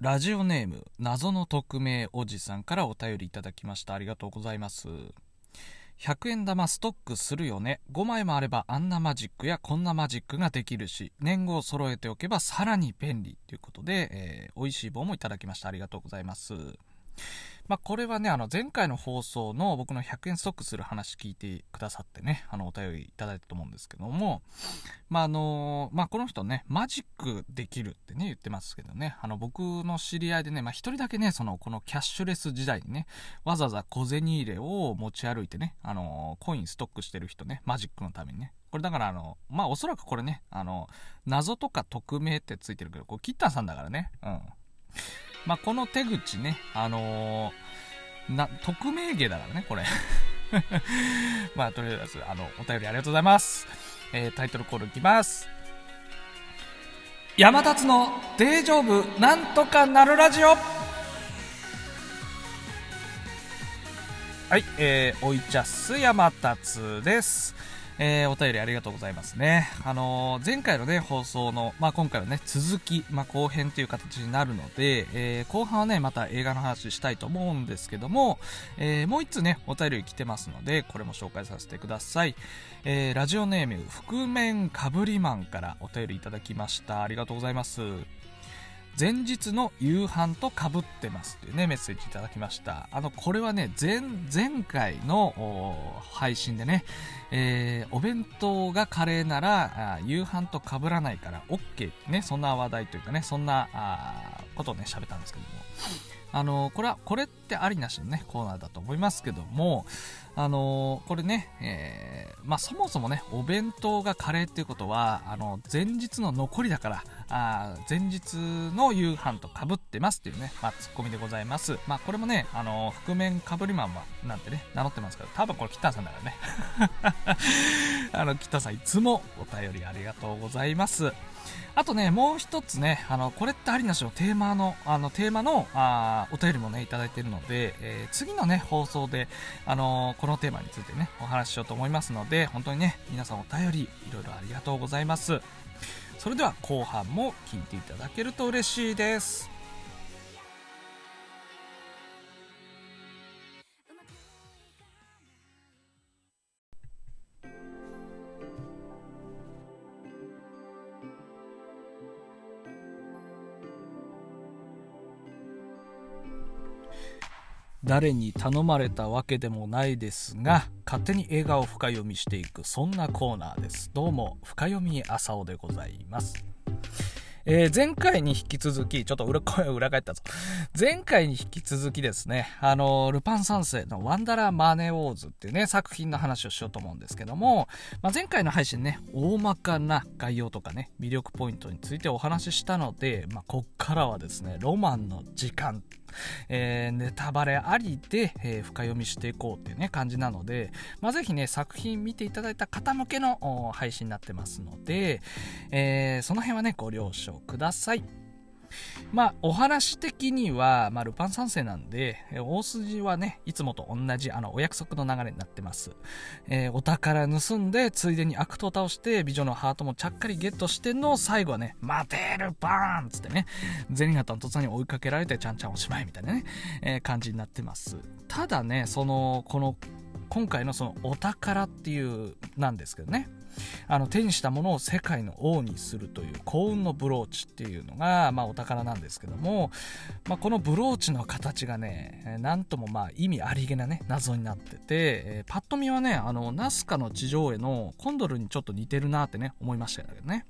ラジオネーム謎の匿名おじさんからお便りいただきました。ありがとうございます。100円玉ストックするよね。5枚もあればあんなマジックやこんなマジックができるし。年号を揃えておけばさらに便利ということで、えー、美味しい棒もいただきました。ありがとうございます。まあ、これはね、あの、前回の放送の僕の100円ストックする話聞いてくださってね、あの、お便りいただいたと思うんですけども、まあ、あの、まあ、この人ね、マジックできるってね、言ってますけどね、あの、僕の知り合いでね、まあ、一人だけね、その、このキャッシュレス時代にね、わざわざ小銭入れを持ち歩いてね、あの、コインストックしてる人ね、マジックのためにね、これだからあの、まあ、おそらくこれね、あの、謎とか匿名ってついてるけど、こう、キッタンさんだからね、うん。まあ、この手口ね、あのー、な、匿名芸だからね、これ。まあ、とりあえず、あの、お便りありがとうございます。えー、タイトルコールいきます。山立の大丈夫なんとかなるラジオはい、えー、おいちゃす山立です。えー、お便りありがとうございますね。あのー、前回のね、放送の、まあ、今回のね、続き、まあ、後編という形になるので、えー、後半はね、また映画の話したいと思うんですけども、えもう一つね、お便り来てますので、これも紹介させてください。えラジオネーム、覆面かぶりマンからお便りいただきました。ありがとうございます。前日の夕飯とかぶってますというね、メッセージいただきました。あの、これはね、前、前回の配信でね、えー、お弁当がカレーなら、夕飯とかぶらないから OK ってね、そんな話題というかね、そんなあことをね、喋ったんですけども。あのこれは、これってありなしのね、コーナーだと思いますけども、あのこれね、えー、まあ、そもそもね、お弁当がカレーっていうことは、あの、前日の残りだから、あ前日の夕飯とかぶってますっていうね、まあ、ツッコミでございます。まあ、これもね、あの覆面かぶりマンは、なんてね、名乗ってますけど、多分これ、キッタンさんだからね。あの、キッタンさん、いつもお便りありがとうございます。あとね、もう一つね、あの、これってありなしのテーマの、あの、テーマの、あお便りもね、いただいてるので、えー、次のね、放送で、あのこのテーマについてね、お話ししようと思いますので、本当にね、皆さんお便り、いろいろありがとうございます。それでは後半も聞いていただけると嬉しいです。誰に頼まれたわけでもないですが勝手に映画を深読みしていくそんなコーナーです。どうも深読み朝尾でございます。えー、前回に引き続き、ちょっと裏声裏返ったぞ。前回に引き続きですね、あの、ルパン三世のワンダラーマネーウォーズっていうね、作品の話をしようと思うんですけども、まあ、前回の配信ね、大まかな概要とかね、魅力ポイントについてお話ししたので、まあ、こっからはですね、ロマンの時間 えー、ネタバレありで、えー、深読みしていこうっていうね、感じなので、まあ、ぜひね、作品見ていただいた方向けの配信になってますので、えー、その辺はね、ご了承ください。まあ、お話的には、まあ、ルパン三世なんで、大筋はね、いつもと同じ、あの、お約束の流れになってます。えー、お宝盗んで、ついでに悪党を倒して、美女のハートもちゃっかりゲットしての、最後はね、待てルパンつってね、銭形の突然に追いかけられて、ちゃんちゃんおしまいみたいなね、えー、感じになってます。ただね、その、この、今回のそのお宝っていうなんですけどねあの手にしたものを世界の王にするという幸運のブローチっていうのが、まあ、お宝なんですけども、まあ、このブローチの形がねなんともまあ意味ありげなね謎になってて、えー、パッと見はねあのナスカの地上絵のコンドルにちょっと似てるなってね思いましたけどね。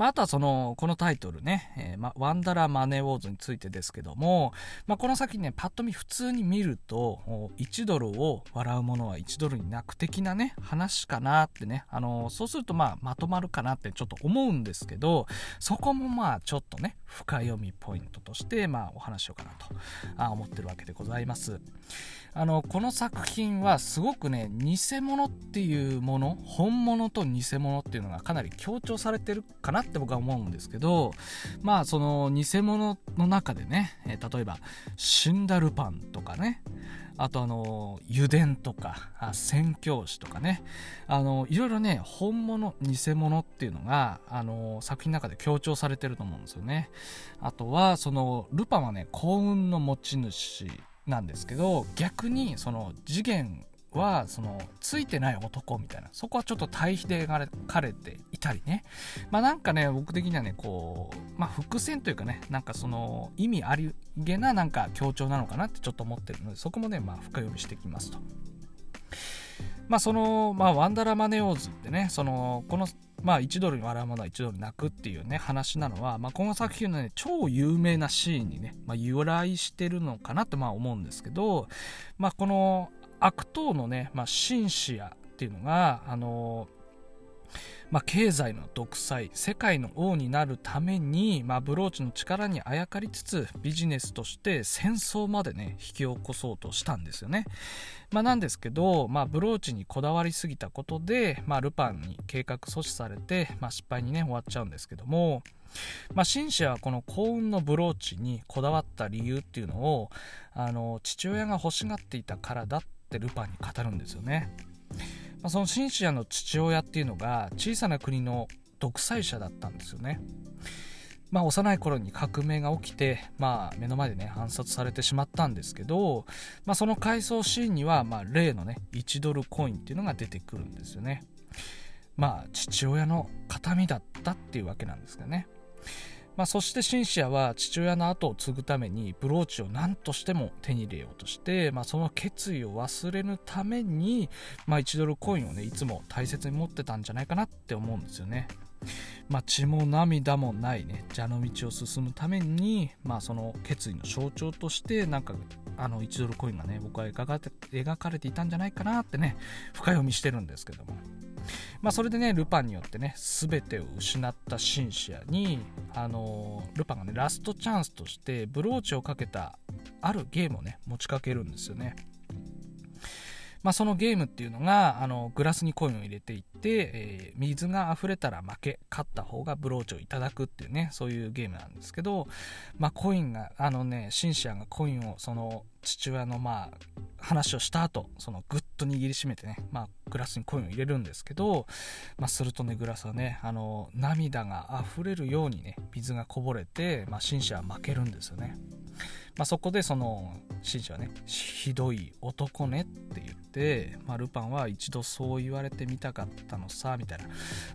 まあ、あとはその、このタイトルね、えー、まワンダラマネーウォーズについてですけども、まあ、この先ね、パッと見普通に見ると、1ドルを笑うものは1ドルになく的なね、話かなってね、あのー、そうするとまあ、まとまるかなってちょっと思うんですけど、そこもまあ、ちょっとね、深読みポイントとして、まあ、お話しようかなとあ思ってるわけでございます。あのこの作品はすごくね偽物っていうもの本物と偽物っていうのがかなり強調されてるかなって僕は思うんですけどまあその偽物の中でね、え、例えば死んだルパンとかねあとあの油田とかあ宣教師とかねあのいろいろね本物偽物っていうのがあの作品の中で強調されてると思うんですよね。あとはそのルパンはね幸運の持ち主なんですけど逆にその次元はそのついてない男みたいな。そこはちょっと対比で描かれていたりね。まあなんかね僕的にはねこうまあ伏線というかねなんかその意味ありげななんか強調なのかなってちょっと思ってるのでそこもねまあ深読みしてきますと。まあそのまあワンダラマネオーズってねそのこのまあ1ドルに笑うものは1ドル泣くっていうね話なのは、まあ、この作品のね超有名なシーンにね、まあ、由来してるのかなってまあ思うんですけどまあこの悪党のね、まあ、シンシアっていうのが、あのまあ、経済の独裁世界の王になるために、まあ、ブローチの力にあやかりつつビジネスとして戦争までね引き起こそうとしたんですよね、まあ、なんですけど、まあ、ブローチにこだわりすぎたことで、まあ、ルパンに計画阻止されて、まあ、失敗にね終わっちゃうんですけども、まあ、シンシアはこの幸運のブローチにこだわった理由っていうのをあの父親が欲しがっていたからだってってルパンに語るんですよね、まあ、そのシンシアの父親っていうのが小さな国の独裁者だったんですよね。まあ、幼い頃に革命が起きて、まあ、目の前でね暗殺されてしまったんですけど、まあ、その回想シーンには、まあ、例のね1ドルコインっていうのが出てくるんですよね。まあ父親の形見だったっていうわけなんですけどね。まあ、そしてシンシアは父親の後を継ぐためにブローチを何としても手に入れようとして、まあ、その決意を忘れぬために、まあ、1ドルコインをねいつも大切に持ってたんじゃないかなって思うんですよね。まあ、血も涙もないね蛇の道を進むために、まあ、その決意の象徴としてなんかあの1ドルコインがね僕は描かれていたんじゃないかなってね深読みしてるんですけども。まあ、それでねルパンによってね全てを失ったシンシアに、あのルパンがねラストチャンスとしてブローチをかけたあるゲームをね持ちかけるんですよね。まあ、そのゲームっていうのがあのグラスにコインを入れていって、えー、水が溢れたら負け勝った方がブローチをいただくっていうねそういうゲームなんですけど、まあ、コインがあのねシンシアがコインをその父親のまあ話をした後そのグッと握りしめてね、まあ、グラスにコインを入れるんですけど、まあ、するとねグラスはねあの涙が溢れるようにね水がこぼれて、まあ、シンシアは負けるんですよね。まあ、そこでその紳士はねひどい男ねって言って、まあ、ルパンは一度そう言われてみたかったのさみたいな、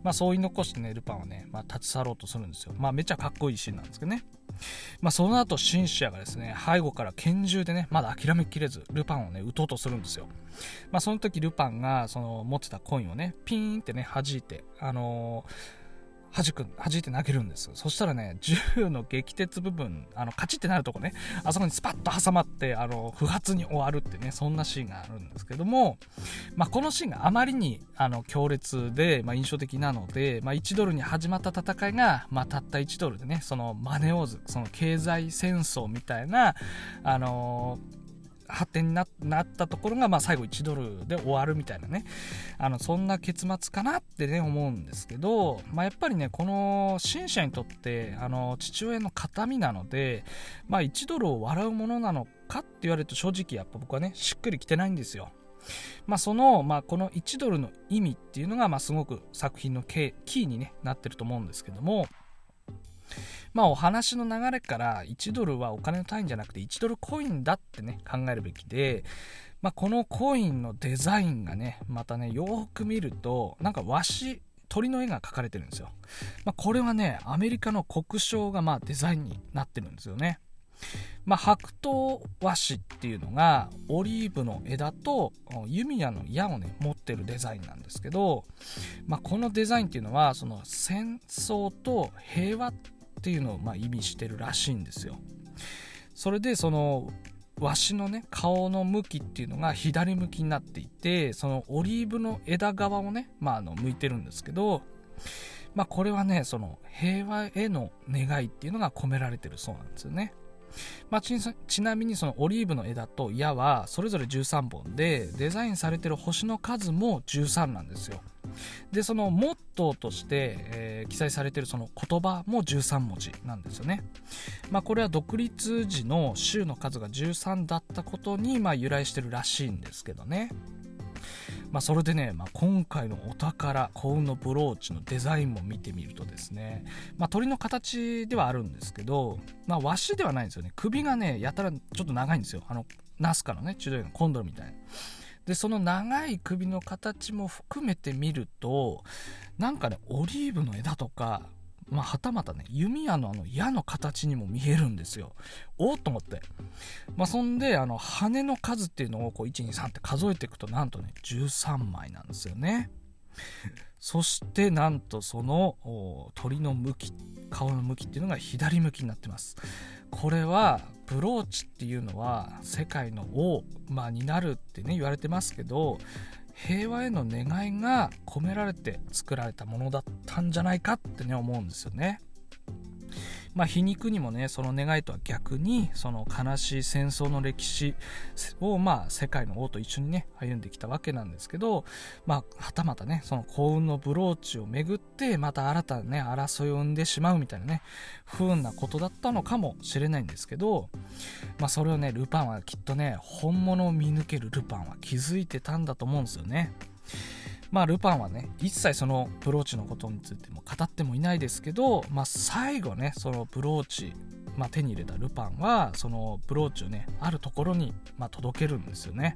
まあ、そう言い残してねルパンはね、まあ、立ち去ろうとするんですよ。まあめちゃかっこいいシーンなんですけどね。まあ、その後シンシアがですね背後から拳銃でねまだ諦めきれずルパンをね撃とうとするんですよ、まあ、その時ルパンがその持ってたコインをねピーンってね弾いてあのー弾く、弾いて投げるんです。そしたらね、銃の撃鉄部分、あの、カチってなるとこね、あそこにスパッと挟まって、あの、不発に終わるってね、そんなシーンがあるんですけども、まあ、このシーンがあまりに、あの、強烈で、まあ、印象的なので、まあ、1ドルに始まった戦いが、まあ、たった1ドルでね、そのマネオーズ、その経済戦争みたいな、あのー発展になったところが、まあ、最後1ドルで終わるみたいなねあのそんな結末かなってね思うんですけど、まあ、やっぱりねこのシンシャにとってあの父親の形見なので、まあ、1ドルを笑うものなのかって言われると正直やっぱ僕はねしっくりきてないんですよ。まあ、その、まあ、この1ドルの意味っていうのが、まあ、すごく作品のキーに、ね、なってると思うんですけども、まあお話の流れから1ドルはお金の単位じゃなくて1ドルコインだってね考えるべきで、まあ、このコインのデザインがねまたねよーく見るとなんか和紙鳥の絵が描かれてるんですよ、まあ、これはねアメリカの国章がまあデザインになってるんですよね。まあ、白桃和紙っていうのがオリーブの枝と弓矢の矢をね持ってるデザインなんですけど、まあ、このデザインっていうのはその戦争と平和っっていうのをまあ意味してるらしいんですよ。それでそのわしのね顔の向きっていうのが左向きになっていてそのオリーブの枝側をね、まあ、あの向いてるんですけど、まあ、これはねその平和への願いっていうのが込められてるそうなんですよね。まあ、ちちなみにそのオリーブの枝と矢はそれぞれ13本でデザインされてる星の数も13なんですよ。でそのモットーとして、えー、記載されてるその言葉も13文字なんですよね、まあ、これは独立時の州の数が13だったことに、まあ、由来してるらしいんですけどね。まあ、それでね、まあ、今回のお宝幸運のブローチのデザインも見てみるとですね、まあ、鳥の形ではあるんですけど、まあ、和紙ではないんですよね。首がねやたらちょっと長いんですよ。あのナスカのね中道のコンドルみたいな。でその長い首の形も含めて見るとなんかねオリーブの枝とかまあ、はたまたね、弓矢のあの矢の形にも見えるんですよ。おっと思って。まあ、そんで、あの、羽の数っていうのをこう、1、2、3って数えていくと、なんとね、13枚なんですよね。そしてなんとその鳥の向き顔の向きっていうのが左向きになってますこれはブローチっていうのは世界の王、まあ、になるってね言われてますけど平和への願いが込められて作られたものだったんじゃないかってね思うんですよね。まあ、皮肉にもねその願いとは逆にその悲しい戦争の歴史を、まあ、世界の王と一緒にね歩んできたわけなんですけど、まあ、はたまたねその幸運のブローチをめぐってまた新たなね争いを生んでしまうみたいなね不運なことだったのかもしれないんですけど、まあ、それをねルパンはきっとね本物を見抜けるルパンは気づいてたんだと思うんですよね。まあ、ルパンはね、一切そのブローチのことについても語ってもいないですけど、まあ、最後ね、そのブローチ、まあ、手に入れたルパンは、そのブローチをね、あるところに、ま、届けるんですよね。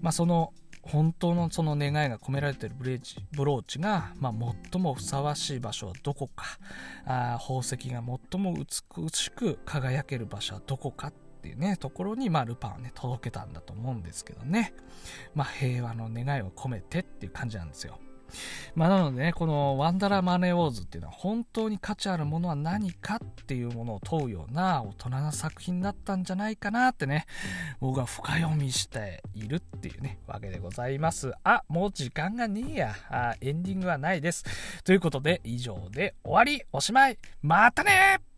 まあ、その本当のその願いが込められているブレーチブローチが、まあ、最もふさわしい場所はどこかあ宝石が最も美しく輝ける場所はどこかっていうね、ところに、まあ、ルパンはね、届けたんだと思うんですけどね。まあ、平和の願いを込めてっていう感じなんですよ。まあ、なのでね、このワンダラマネーウォーズっていうのは本当に価値あるものは何かっていうものを問うような大人な作品だったんじゃないかなってね、僕は深読みしているっていうね、わけでございます。あ、もう時間がねえや。あエンディングはないです。ということで、以上で終わり、おしまい。またね